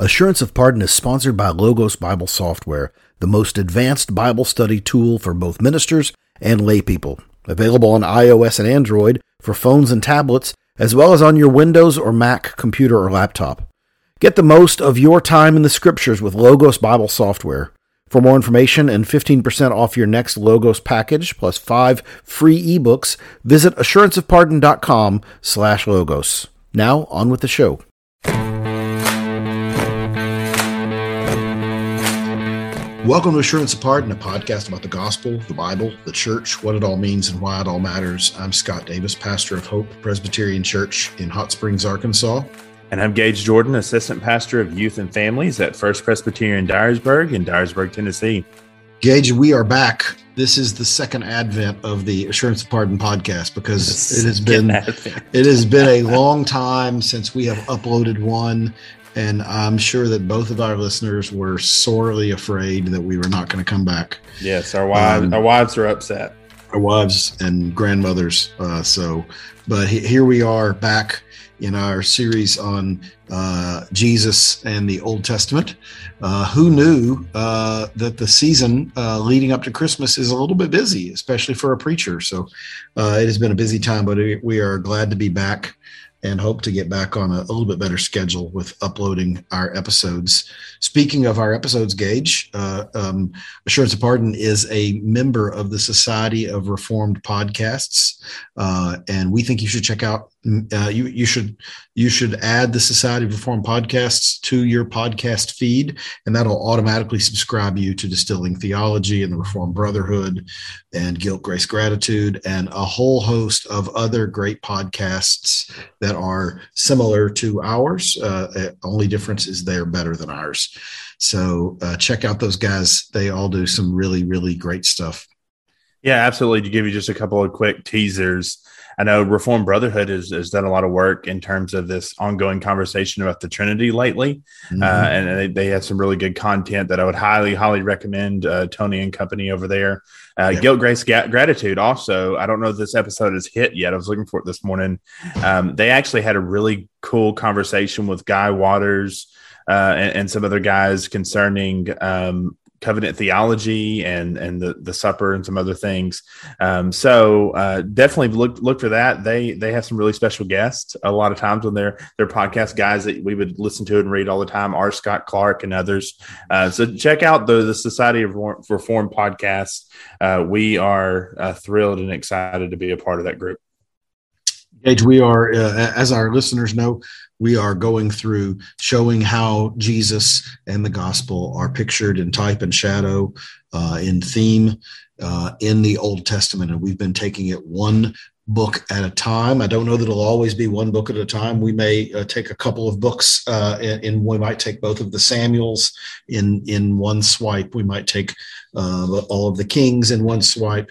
Assurance of Pardon is sponsored by Logos Bible Software, the most advanced Bible study tool for both ministers and laypeople. Available on iOS and Android for phones and tablets, as well as on your Windows or Mac computer or laptop. Get the most of your time in the scriptures with Logos Bible Software. For more information and 15% off your next Logos package plus 5 free ebooks, visit assuranceofpardon.com slash logos. Now, on with the show. Welcome to Assurance of Pardon, a podcast about the gospel, the Bible, the church, what it all means, and why it all matters. I'm Scott Davis, pastor of Hope Presbyterian Church in Hot Springs, Arkansas. And I'm Gage Jordan, assistant pastor of youth and families at First Presbyterian Dyersburg in Dyersburg, Tennessee. Gage, we are back. This is the second advent of the Assurance of Pardon podcast because it has been it has been a long time since we have uploaded one and I'm sure that both of our listeners were sorely afraid that we were not going to come back. Yes, our wives, um, our wives are upset. Our wives and grandmothers. Uh, so, but he, here we are back in our series on uh, Jesus and the Old Testament. Uh, who knew uh, that the season uh, leading up to Christmas is a little bit busy, especially for a preacher? So uh, it has been a busy time, but we are glad to be back and hope to get back on a, a, little bit better schedule with uploading our episodes. Speaking of our episodes, Gage, uh, um, Assurance of Pardon is a member of the Society of Reformed Podcasts, uh, and we think you should check out. Uh, you you should you should add the Society of Reformed Podcasts to your podcast feed, and that'll automatically subscribe you to Distilling Theology and the Reformed Brotherhood and Guilt, Grace, Gratitude, and a whole host of other great podcasts that are similar to ours. Uh, only difference is they're better than ours. So uh, check out those guys. They all do some really, really great stuff. Yeah, absolutely. To give you just a couple of quick teasers, I know Reformed Brotherhood has, has done a lot of work in terms of this ongoing conversation about the Trinity lately, mm-hmm. uh, and they, they, have some really good content that I would highly, highly recommend. Uh, Tony and company over there, uh, yeah. Guilt, Grace, Gratitude. Also, I don't know if this episode has hit yet. I was looking for it this morning. Um, they actually had a really cool conversation with Guy Waters. Uh, and, and, some other guys concerning um, covenant theology and and the the supper and some other things. Um, so uh, definitely look look for that. They they have some really special guests. A lot of times when they're they're podcast guys that we would listen to and read all the time are Scott Clark and others. Uh, so check out the the Society of Reform podcast. Uh, we are uh, thrilled and excited to be a part of that group. Gage, we are, uh, as our listeners know, we are going through showing how Jesus and the gospel are pictured in type and shadow, uh, in theme, uh, in the Old Testament. And we've been taking it one book at a time. I don't know that it'll always be one book at a time. We may uh, take a couple of books, uh, we might take both of the Samuels in in one swipe. We might take uh, all of the Kings in one swipe.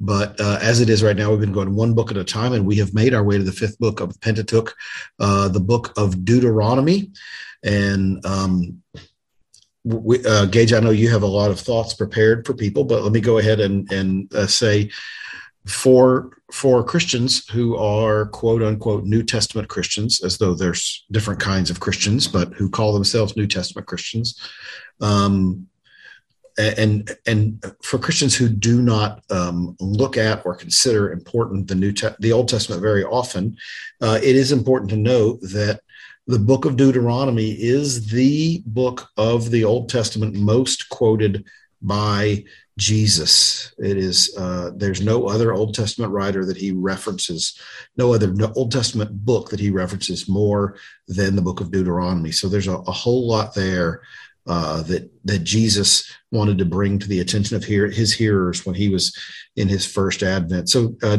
But uh, as it is right now, we've been going one book at a time, and we have made our way to the fifth book of Pentateuch, uh, the book of Deuteronomy. And um, we, uh, Gage, I know you have a lot of thoughts prepared for people, but let me go ahead and, and uh, say for for Christians who are quote unquote New Testament Christians, as though there's different kinds of Christians, but who call themselves New Testament Christians. Um, and and for Christians who do not um, look at or consider important the New Te- the Old Testament very often, uh, it is important to note that the book of Deuteronomy is the book of the Old Testament most quoted by Jesus. It is uh, there's no other Old Testament writer that he references, no other Old Testament book that he references more than the book of Deuteronomy. So there's a, a whole lot there uh, that that Jesus wanted to bring to the attention of hear, his hearers when he was in his first advent. So, uh,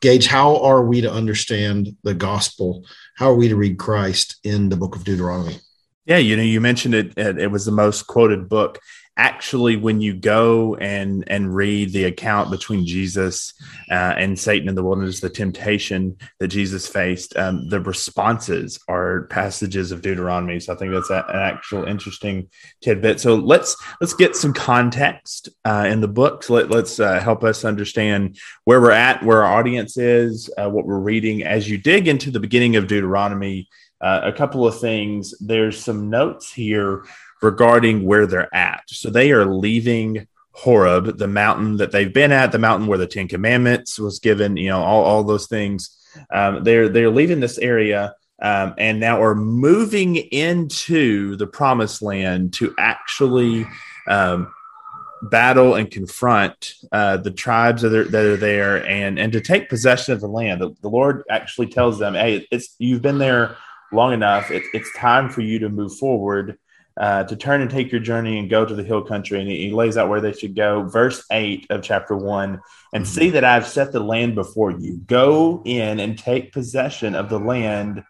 Gage, how are we to understand the gospel? How are we to read Christ in the book of Deuteronomy? Yeah, you know, you mentioned it. It was the most quoted book actually when you go and and read the account between jesus uh, and satan in the wilderness the temptation that jesus faced um, the responses are passages of deuteronomy. So i think that's a, an actual interesting tidbit. So let's let's get some context uh, in the book. Let, let's uh, help us understand where we're at where our audience is uh, what we're reading. As you dig into the beginning of deuteronomy uh, a couple of things. There's some notes here regarding where they're at. So they are leaving Horeb, the mountain that they've been at, the mountain where the Ten Commandments was given, you know, all, all those things. Um, they're they're leaving this area um, and now are moving into the promised land to actually um, battle and confront uh, the tribes that are, that are there and and to take possession of the land. The, the Lord actually tells them, "Hey, it's you've been there long enough. It, it's time for you to move forward." Uh, to turn and take your journey and go to the hill country. And he, he, lays out where they should go. Verse 8 of chapter 1 and mm-hmm. see that I've set the land before you. Go in and take possession of the land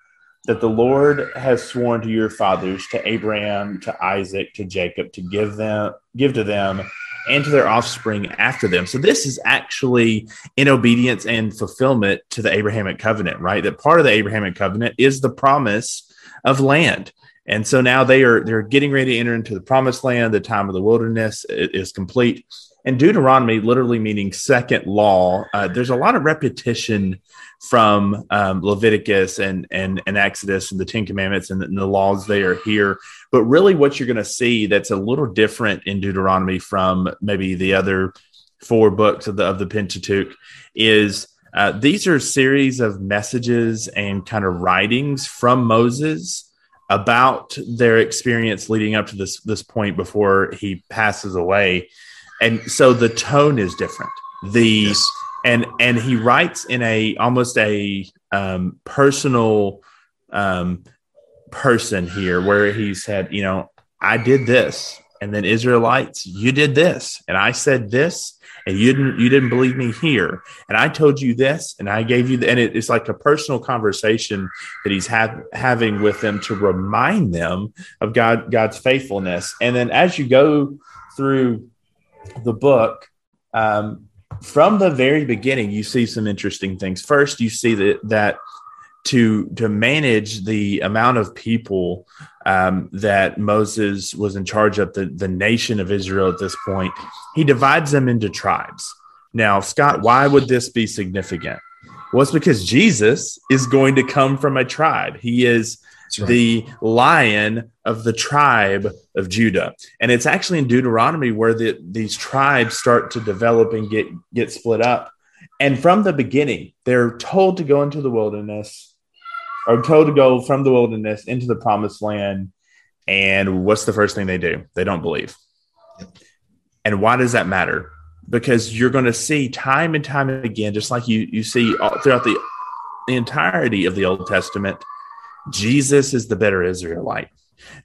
that the Lord has sworn to your fathers, to Abraham, to Isaac, to Jacob, to give them, give to them, and to their offspring after them. So this is actually in obedience and fulfillment to the Abrahamic covenant, right? That part of the Abrahamic covenant is the promise of land. And so now they are they're getting ready to enter into the promised land. The time of the wilderness is complete. And Deuteronomy, literally meaning second law, uh, there's a lot of repetition from um, Leviticus and, and, and Exodus and the Ten Commandments and the, and the laws they are here. But really, what you're going to see that's a little different in Deuteronomy from maybe the other four books of the of the Pentateuch is uh, these are series of messages and kind of writings from Moses about their experience leading up to this this point before he passes away, and so the tone is different. The yes. and and he writes in a almost a um, personal um, person here where he said you know i did this and then israelites you did this and i said this and you didn't you didn't believe me here and i told you this and i gave you the, and it, it's like a personal conversation that he's had having with them to remind them of god god's faithfulness and then as you go through the book um, from the very beginning, you see some interesting things. First, you see that that to to manage the amount of people um, that Moses was in charge of the the nation of Israel at this point, he divides them into tribes. Now, Scott, why would this be significant? Well, it's because Jesus is going to come from a tribe. He is right. the lion of the tribe of Judah. And it's actually in Deuteronomy where the, these tribes start to develop and get, get split up. And from the beginning, they're told to go into the wilderness or told to go from the wilderness into the promised land. And what's the first thing they do? They don't believe. And why does that matter? Because you're going to see time and time again, just like you, you see throughout the, the entirety of the Old Testament, Jesus is the better Israelite.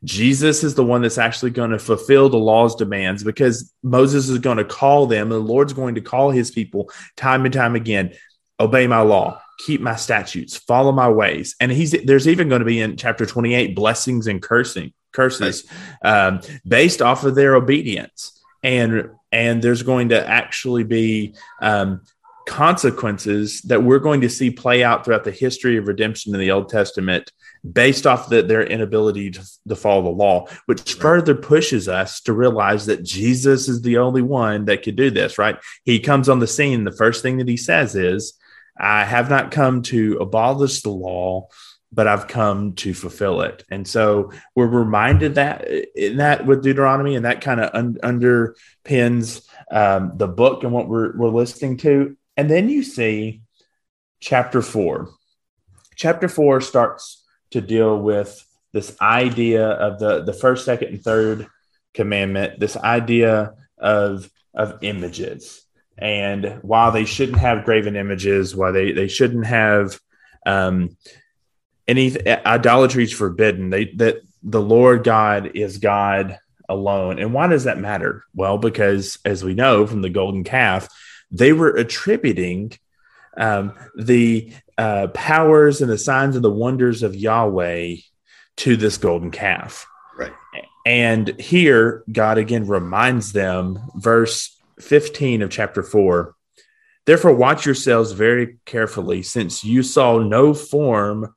Jesus is the one that's actually going to fulfill the law's demands because Moses is going to call them, and the Lord's going to call his people time and time again obey my law, keep my statutes, follow my ways. And he's there's even going to be in chapter 28 blessings and cursing curses um, based off of their obedience. And and there's going to actually be um, consequences that we're going to see play out throughout the history of redemption in the Old Testament based off the, their inability to, to, follow the law, which further pushes us to realize that Jesus is the only one that could do this, right? He comes on the scene. The first thing that he says is, I have not come to abolish the law, but I've come to fulfill it. And so we're reminded that in that with Deuteronomy, and that kind of un- underpins um, the book and what we're, we're listening to. And then you see chapter four. Chapter four starts to deal with this idea of the, the first, second, and third commandment, this idea of, of images. And while they shouldn't have graven images, why they, they shouldn't have um, any idolatry is forbidden, they, that the Lord God is God alone. And why does that matter? Well, because as we know from the golden calf, they were attributing um, the uh, powers and the signs and the wonders of Yahweh to this golden calf. Right. And here, God again reminds them, verse 15 of chapter 4 Therefore, watch yourselves very carefully, since you saw no form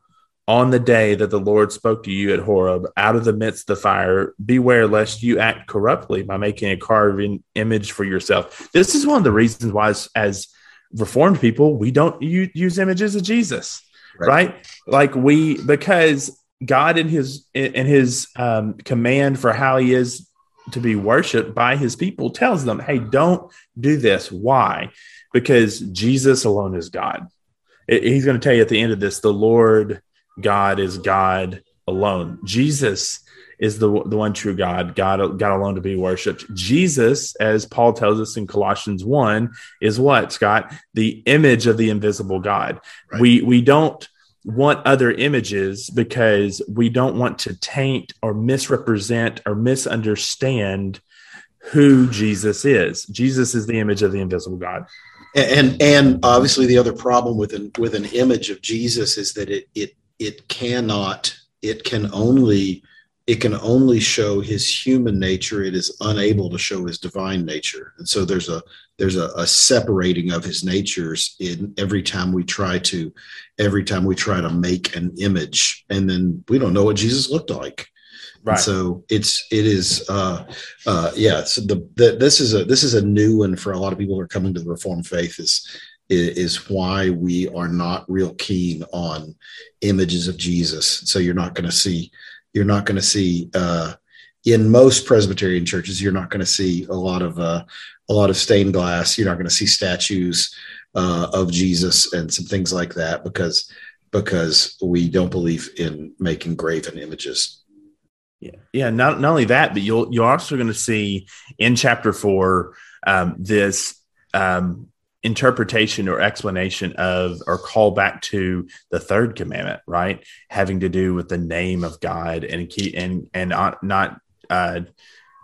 on the day that the Lord spoke to you at Horeb out of the midst of the fire, beware lest you act corruptly by making a carving image for yourself. This is one of the reasons why, as, as Reformed people, we don't use images of Jesus, right. right? Like we, because God in his in his um, command for how he is to be worshipped by his people tells them, "Hey, don't do this. Why? Because Jesus alone is God. It, he's going to tell you at the end of this, the Lord God is God alone. Jesus is the the one true God, God God alone to be worshipped. Jesus, as Paul tells us in Colossians 1, is what, Scott? The image of the invisible God. Right. We we don't want other images because we don't want to taint or misrepresent or misunderstand who Jesus is. Jesus is the image of the invisible God. And and obviously the other problem with an with an image of Jesus is that it it it cannot it can only it can only show his human nature. It is unable to show his divine nature. And so there's a there's a, a, separating of his natures in every time we try to every time we try to make an image. And then we don't know what jesus looked like. Right. and so it's it is uh uh yeah so the, the this is a this is a new one for a lot of people who are coming to the reformed faith is is why we are not real keen on images of jesus. So you're not going to see you're not going to see uh, in most Presbyterian churches. You're not going to see a lot of uh, a lot of stained glass. You're not going to see statues uh, of Jesus and some things like that because because we don't believe in making graven images. Yeah, yeah. Not not only that, but you'll you're also going to see in chapter four um, this um, interpretation or explanation of or call back to the third commandment right? Having to do with the name of god and keep and and not uh,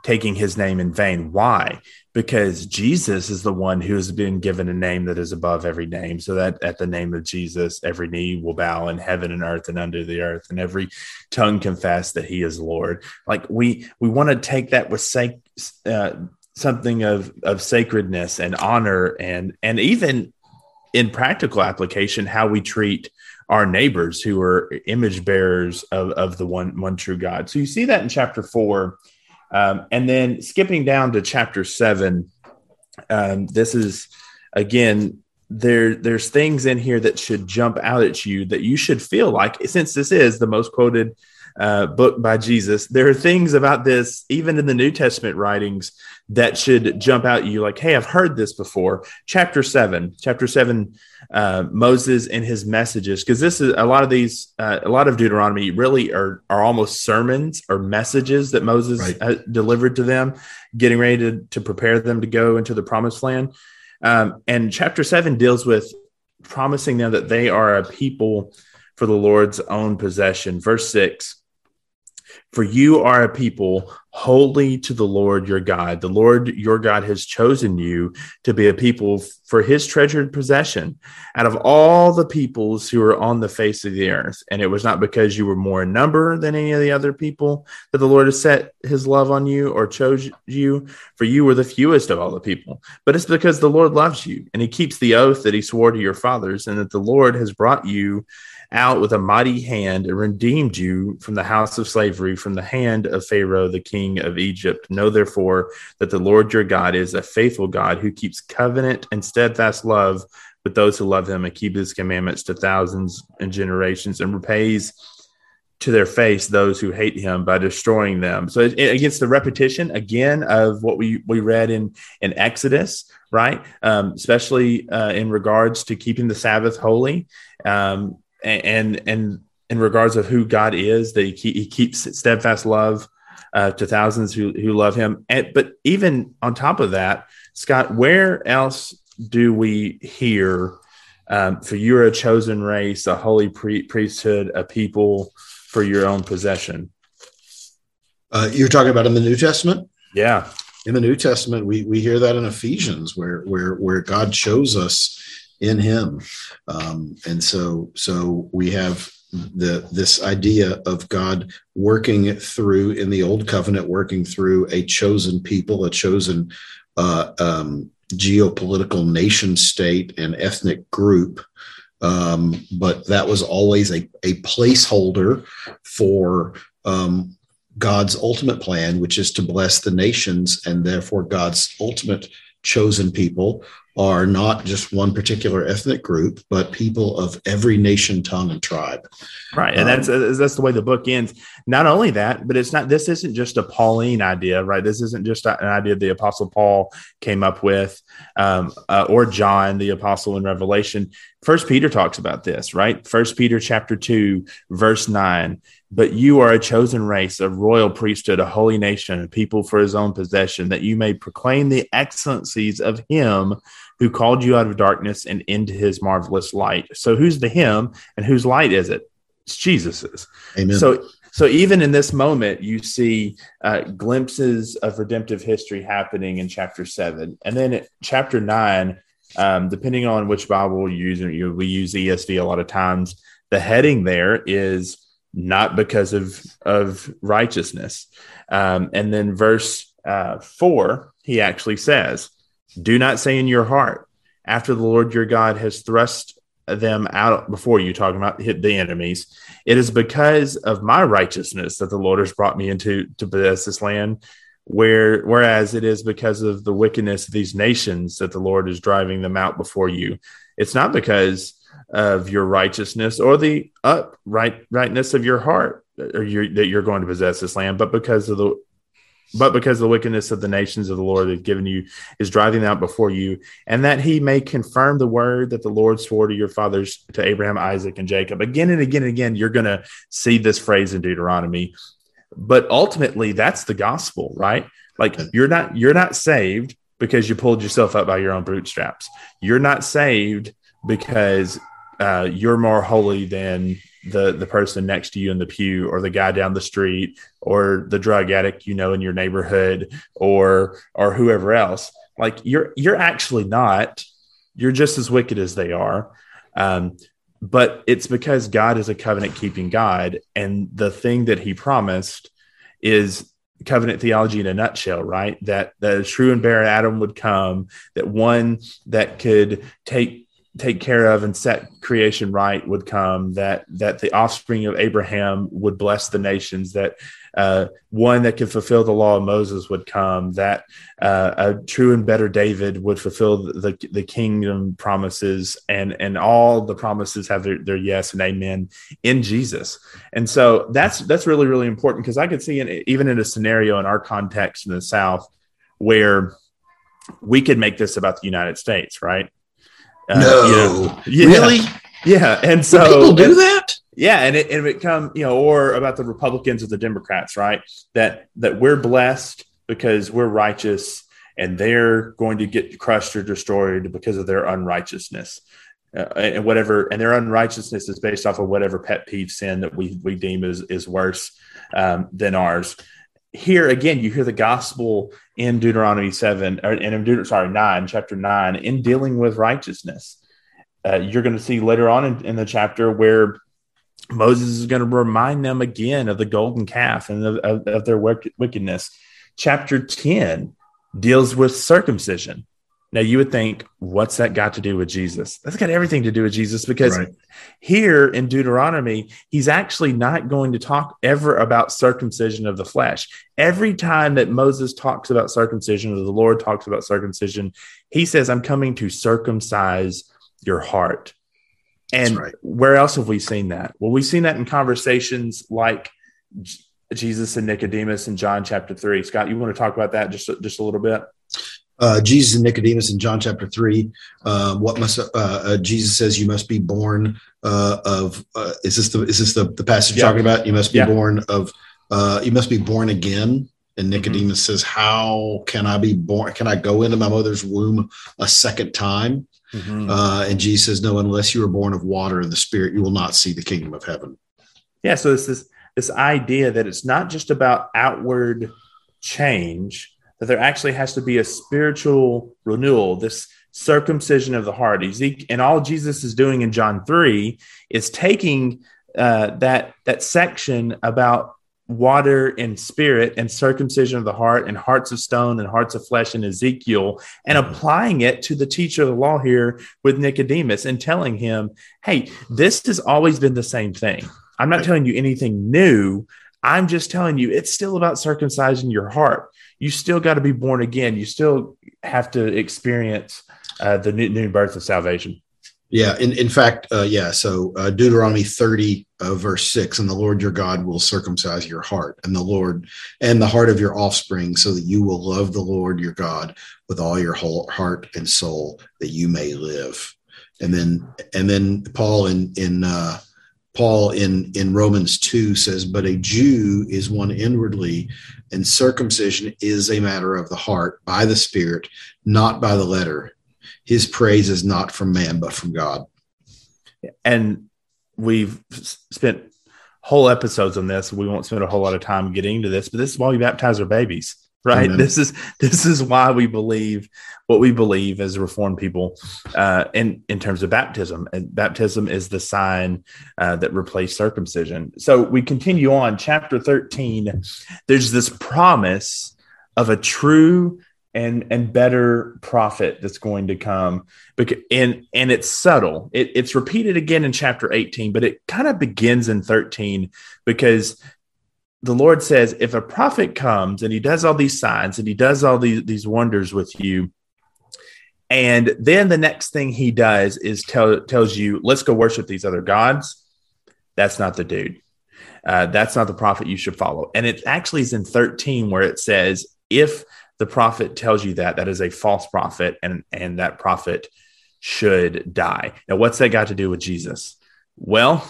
taking his name in vain. Why? Because jesus is the one who has been given a name that is above every name so that at the name of jesus every knee will bow in heaven and earth and under the earth and every tongue confess that he is lord. Like we we want to take that with sake uh, something of of sacredness and honor and and even in practical application how we treat our neighbors who are image bearers of, of the one one true god. So you see that in chapter four um, and then skipping down to chapter seven um, this is again there there's things in here that should jump out at you that you should feel like since this is the most quoted uh, book by Jesus, there are things about this, even in the New Testament writings, that should jump out at you like, hey, I've heard this before. Chapter seven, chapter seven, uh, Moses and his messages, because this is a lot of these, uh, a lot of Deuteronomy really are, are almost sermons or messages that Moses right. delivered to them, getting ready to, to prepare them to go into the promised land. Um, and chapter seven deals with promising them that they are a people for the Lord's own possession. Verse six for you are a people holy to the Lord your God. The Lord your God has chosen you to be a people for his treasured possession out of all the peoples who are on the face of the earth. And it was not because you were more in number than any of the other people that the Lord has set his love on you or chose you, for you were the fewest of all the people. But it's because the Lord loves you and he keeps the oath that he swore to your fathers and that the Lord has brought you out with a mighty hand and redeemed you from the house of slavery, from the hand of Pharaoh, the king of Egypt. Know therefore that the Lord your God is a faithful God who keeps covenant and steadfast love with those who love him and keep his commandments to thousands and generations and repays to their face those who hate him by destroying them. So it, against the repetition again of what we, we read in, in Exodus, right? Um, especially uh, in regards to keeping the Sabbath holy. Um, and and in regards of who God is, that he, he keeps steadfast love uh, to thousands who who love Him. And, but even on top of that, Scott, where else do we hear? Um, for you're a chosen race, a holy pre- priesthood, a people for your own possession. Uh, you're talking about in the New Testament. Yeah, in the New Testament, we we hear that in Ephesians, where where where God shows us in him. Um, and so so we have the this idea of god working through in the old covenant working through a chosen people a chosen uh, um, geopolitical nation state and ethnic group. Um, but that was always a, a placeholder for um, God's ultimate plan, which is to bless the nations, and therefore God's ultimate chosen people are not just one particular ethnic group, but people of every nation, tongue, and tribe. Right, and um, that's that's the way the book ends. Not only that, but it's not. This isn't just a Pauline idea, right? This isn't just an idea the Apostle Paul came up with, um, uh, or John, the Apostle in Revelation. First Peter talks about this, right? First Peter chapter two, verse nine. But you are a chosen race, a royal priesthood, a holy nation, a people for His own possession, that you may proclaim the excellencies of Him who called you out of darkness and into his marvelous light. So who's the him and whose light is it? It's Jesus's. Amen. So so even in this moment, you see uh, glimpses of redemptive history happening in chapter seven, and then at chapter nine, um, depending on which Bible you use, you, we use ESV a lot of times. The heading there is not because of of righteousness, um, and then verse uh, four, he actually says, do not say in your heart, after the Lord your God has thrust them out before you, talking about hit the enemies, it is because of my righteousness that the Lord has brought me into to possess this land. Where, whereas it is because of the wickedness of these nations that the Lord is driving them out before you. It's not because of your righteousness or the uprightness of your heart or your, that you're going to possess this land, but because of the but because the wickedness of the nations of the Lord has given you is driving out before you, and that he may confirm the word that the Lord swore to your fathers, to Abraham, Isaac, and Jacob. Again and again and again, you're going to see this phrase in Deuteronomy. But ultimately, that's the gospel, right? Like you're not you're not saved because you pulled yourself up by your own bootstraps. You're not saved because uh, you're more holy than the the person next to you in the pew or the guy down the street or the drug addict you know in your neighborhood or or whoever else. Like you're you're actually not. You're just as wicked as they are. Um, but it's because god is a covenant keeping god and the thing that he promised is covenant theology in a nutshell right? That the true and bare adam would come that one that could take take care of and set creation right would come that that the offspring of abraham would bless the nations that uh, one that could fulfill the law of moses would come that uh, a true and better david would fulfill the, the kingdom promises and and all the promises have their, their yes and amen in jesus. And so that's that's really really important because i could see in, even in a scenario in our context in the south where we could make this about the united states right uh, no, you know, yeah, really? Yeah, and so people do that. Yeah, and it, and it come you know, or about the Republicans or the Democrats, right? That that we're blessed because we're righteous, and they're going to get crushed or destroyed because of their unrighteousness. Uh, and whatever, and their unrighteousness is based off of whatever pet peeve sin that we we deem is is worse um, than ours here again, you hear the gospel in Deuteronomy seven, or in Deuteronomy, sorry nine, chapter nine, in dealing with righteousness. Uh, you're going to see later on in, in, the chapter where Moses is going to remind them again of the golden calf and of, of, of their wickedness. Chapter ten deals with circumcision. Now you would think, what's that got to do with Jesus? That's got everything to do with Jesus because right. here in Deuteronomy, he's actually not going to talk ever about circumcision of the flesh. Every time that Moses talks about circumcision or the Lord talks about circumcision, he says, I'm coming to circumcise your heart. And right. where else have we seen that? Well, we've seen that in conversations like Jesus and Nicodemus in John chapter three. Scott, you want to talk about that just, just a little bit? Uh, Jesus and Nicodemus in John chapter three. Uh, what must uh, uh, Jesus says? You must be born uh, of. Uh, is this the is this the, the passage yeah. talking about? You must be yeah. born of. you must be born again. And mm-hmm. Nicodemus mm-hmm. says, "How can I be born? Can I go into my mother's womb a second time?" Mm-hmm. and Jesus says, "No, unless you are born of water and the Spirit, you will not see the kingdom of heaven." Yeah. So it's this this idea that it's not just about outward change that there actually has to be a spiritual renewal, this circumcision of the heart. Ezekiel, and all Jesus is doing in John 3 is taking uh, that, that section about water and spirit and circumcision of the heart and hearts of stone and hearts of flesh in Ezekiel and mm-hmm. applying it to the teacher of the law here with Nicodemus and telling him, hey, this has always been the same thing. I'm not telling you anything new. I'm just telling you, it's still about circumcising your heart. You still got to be born again. You still have to experience uh, the new, new birth of salvation. Yeah, in, in fact, uh, yeah. So uh, Deuteronomy 30, uh, verse 6 And the Lord your God will circumcise your heart, and the Lord and the heart of your offspring, so that you will love the Lord your God with all your whole heart and soul, that you may live. And then, and then Paul in in uh, Paul in in Romans 2 says, But a Jew is one inwardly, and circumcision is a matter of the heart by the Spirit, not by the letter his praise is not from man, but from God. And we've spent whole episodes on this. We won't spend a whole lot of time getting into this, but this is why we baptize our babies, right? Amen. This is this is why we believe what we believe as reformed people uh, in in terms of baptism. And baptism is the sign uh, that replaced circumcision. So we continue on, chapter thirteen. There's this promise of a true and and better prophet that's going to come because and and it's subtle it, it's repeated again in chapter 18 but it kind of begins in 13 because the lord says if a prophet comes and he does all these signs and he does all these these wonders with you and then the next thing he does is tell tells you let's go worship these other gods that's not the dude. Uh, that's not the prophet you should follow. And it actually is in 13 where it says if the prophet tells you that that is a false prophet and and that prophet should die. Now what's that got to do with jesus? Well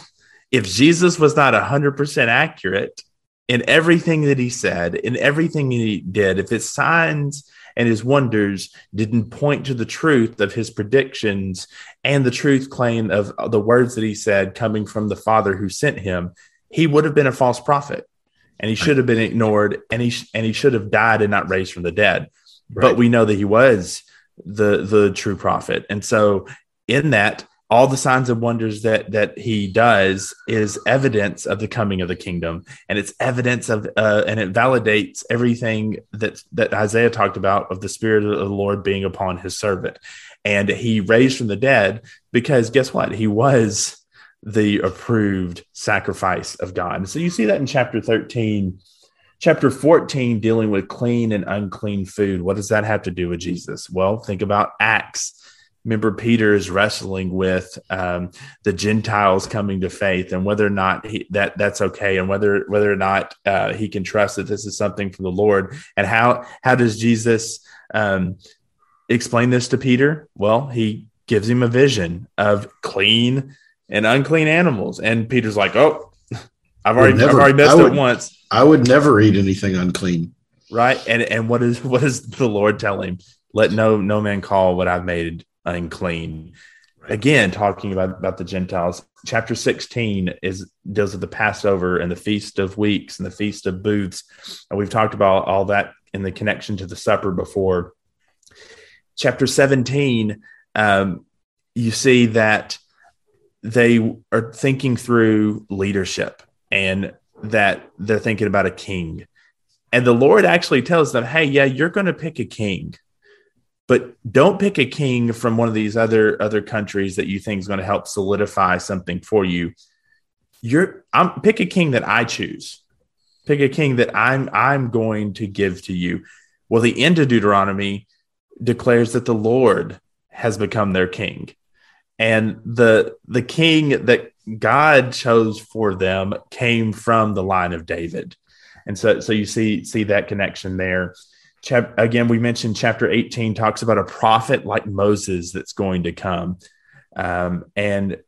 if jesus was not 100% accurate in everything that he said in everything he did if his signs and his wonders didn't point to the truth of his predictions and the truth claim of the words that he said coming from the father who sent him he would have been a false prophet. And he should have been ignored and he sh- and he should have died and not raised from the dead. Right. but we know that he was the the true prophet. And so in that all the signs and wonders that that he does is evidence of the coming of the kingdom and it's evidence of uh, and it validates everything that that isaiah talked about of the spirit of the lord being upon his servant and he raised from the dead because guess what he was the approved sacrifice of God. And so you see that in chapter 13. Chapter 14, dealing with clean and unclean food. What does that have to do with Jesus? Well, think about Acts. Remember, Peter is wrestling with um, the Gentiles coming to faith and whether or not he, that that's okay, and whether whether or not uh, he can trust that this is something from the Lord. And how how does Jesus um, explain this to Peter? Well, he gives him a vision of clean and unclean animals. And Peter's like, oh, I've already, never, I've already messed would, it once. I would never eat anything unclean. Right. And and what is what does the Lord tell him? Let no no man call what I've made unclean. Again, talking about, about the Gentiles. Chapter 16 is deals with the Passover and the Feast of Weeks and the Feast of Booths. And we've talked about all that in the connection to the supper before. Chapter 17, um, you see that they are thinking through leadership and that they're thinking about a king. And the Lord actually tells them, hey, yeah, you're going to pick a king, but don't pick a king from one of these other other countries that you think is going to help solidify something for you. You're I'm pick a king that I choose. Pick a king that I'm I'm going to give to you. Well, the end of Deuteronomy declares that the Lord has become their king and the the king that God chose for them came from the line of David, and so so you see see that connection there. Chap- again, we mentioned chapter 18 talks about a prophet like Moses that's going to come, um, and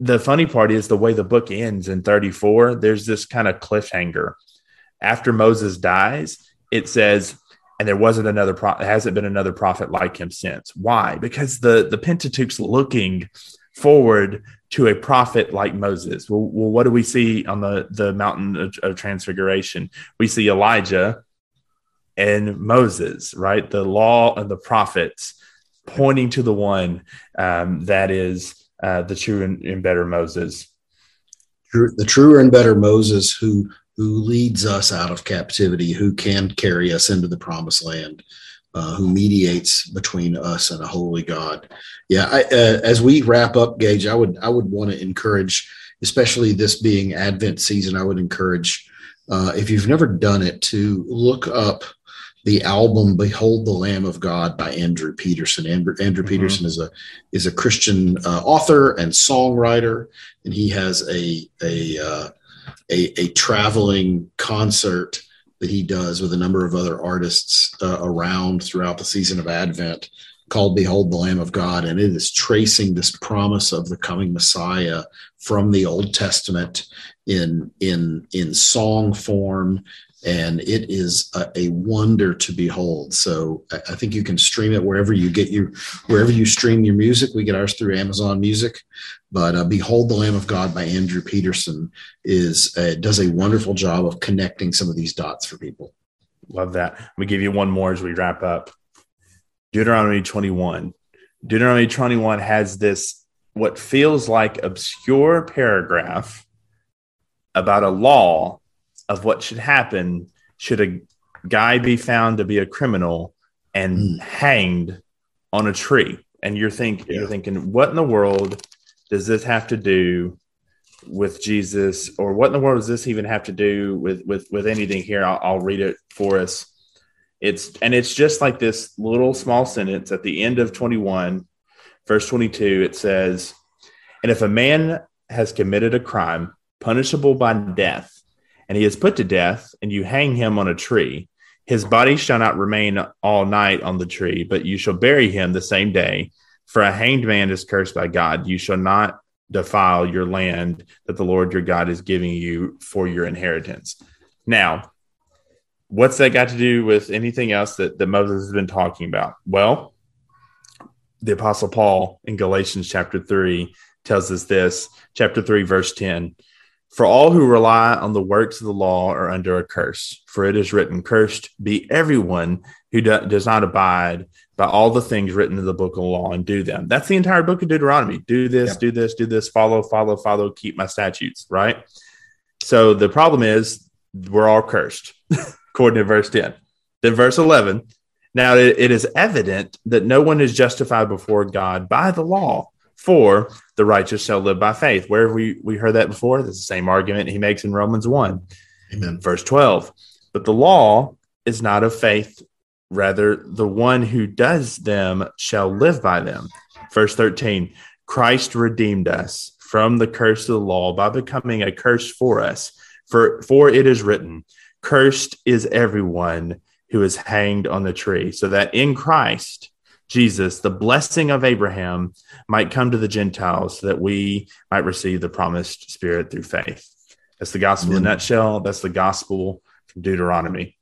the funny part is the way the book ends in 34. There's this kind of cliffhanger. After Moses dies, it says and there wasn't another pro- hasn't been another prophet like him since. Why? Because the the Pentateuch's looking forward to a prophet like Moses. Well, well what do we see on the the mountain of, of Transfiguration? We see Elijah and Moses, right? The law and the prophets pointing to the one um, that is uh, the true and, and better Moses. The truer and better Moses who who leads us out of captivity, who can carry us into the promised land, uh, who mediates between us and a holy God. Yeah, I, uh, as we wrap up, Gage, I would I would want to encourage especially this being Advent season, I would encourage, uh, if you've never done it, to look up the album "Behold the Lamb of God" by Andrew Peterson. Andrew, Andrew mm-hmm. Peterson is a is a Christian uh, author and songwriter, and he has a a, uh, a a traveling concert that he does with a number of other artists uh, around throughout the season of Advent called Behold the Lamb of God. And it is tracing this promise of the coming Messiah from the Old Testament in, in, in song form. And it is a, a wonder to behold. So I, I, think you can stream it wherever you get your, wherever you stream your music. We get ours through Amazon Music. But uh, Behold the Lamb of God by Andrew Peterson is uh, does a wonderful job of connecting some of these dots for people. Love that. Me give you one more as we wrap up. Deuteronomy 21. Deuteronomy 21 has this what feels like obscure paragraph about a law of what should happen should a guy be found to be a criminal and mm. hanged on a tree. And you're think yeah. you're thinking, what in the world does this have to do with Jesus, or what in the world does this even have to do with with with anything here? I'll, I'll read it for us. It's and it's just like this little small sentence at the end of 21, verse 22. It says, "And if a man has committed a crime punishable by death, and he is put to death, and you hang him on a tree." His body shall not remain all night on the tree, but you shall bury him the same day, for a hanged man is cursed by God. You shall not defile your land that the Lord your God is giving you for your inheritance. Now, what's that got to do with anything else that, that Moses has been talking about? Well, the Apostle Paul in Galatians chapter 3 tells us this, chapter 3, verse 10. For all who rely on the works of the law are under a curse, for it is written, Cursed be everyone who do, does not abide by all the things written in the book of the law and do them. That's the entire book of Deuteronomy. Do this, do this, do this, follow, follow, follow, keep my statutes, right? So the problem is we're all cursed, according to verse 10. Then verse 11. Now it, it is evident that no one is justified before God by the law, for the righteous shall live by faith. Where have we, we heard that before? That's the same argument he makes in Romans 1. Amen. Verse 12. But the law is not of faith Rather, the one who does them shall live by them. Verse 13 Christ redeemed us from the curse of the law by becoming a curse for us. For, for it is written, Cursed is everyone who is hanged on the tree, so that in Christ, Jesus, the blessing of Abraham might come to the Gentiles, that we might receive the promised Spirit through faith. That's the gospel Amen. in a nutshell. That's the gospel from Deuteronomy.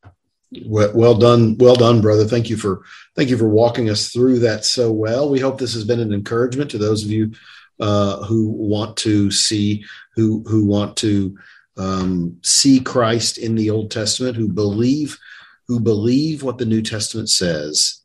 Well, well, done, well done, brother. Thank you for thank you for walking us through that so well. We hope this has been an encouragement to those of you uh, who want to see who who want to um, see Christ in the Old Testament, who believe who believe what the New Testament says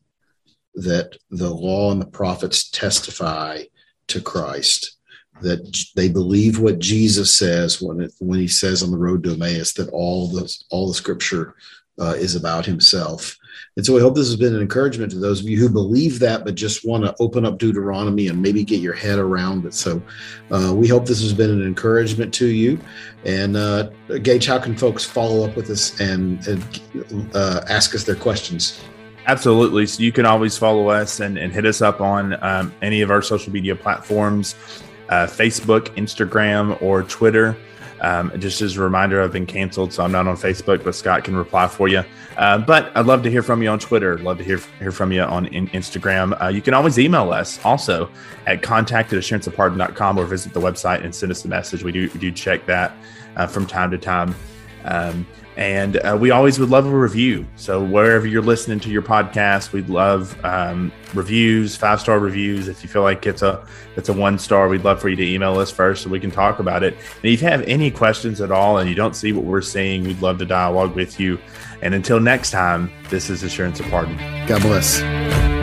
that the law and the prophets testify to Christ. That they believe what Jesus says when it, when he says on the road to Emmaus that all the all the Scripture uh, is about himself. And so I hope this has been an encouragement to those of you who believe that, but just want to open up Deuteronomy and maybe get your head around it. So uh, we hope this has been an encouragement to you. And uh, Gage, how can folks follow up with us and, and uh, ask us their questions? Absolutely. So you can always follow us and, and hit us up on um, any of our social media platforms uh, Facebook, Instagram, or Twitter. Um, just as a reminder, I've been canceled, so I'm not on Facebook, but Scott can reply for you. Uh, but I'd love to hear from you on Twitter. Love to hear hear from you on in Instagram. Uh, you can always email us also at contact at assuranceofpardon.com or visit the website and send us a message. We do, we do check that uh, from time to time. Um, and uh, we always would love a review. So wherever you're listening to your podcast, we'd love um, reviews, five star reviews. If you feel like it's a it's a one star, we'd love for you to email us first so we can talk about it. And if you have any questions at all and you don't see what we're seeing, we'd love to dialogue with you. And until next time, this is Assurance of Pardon. God bless.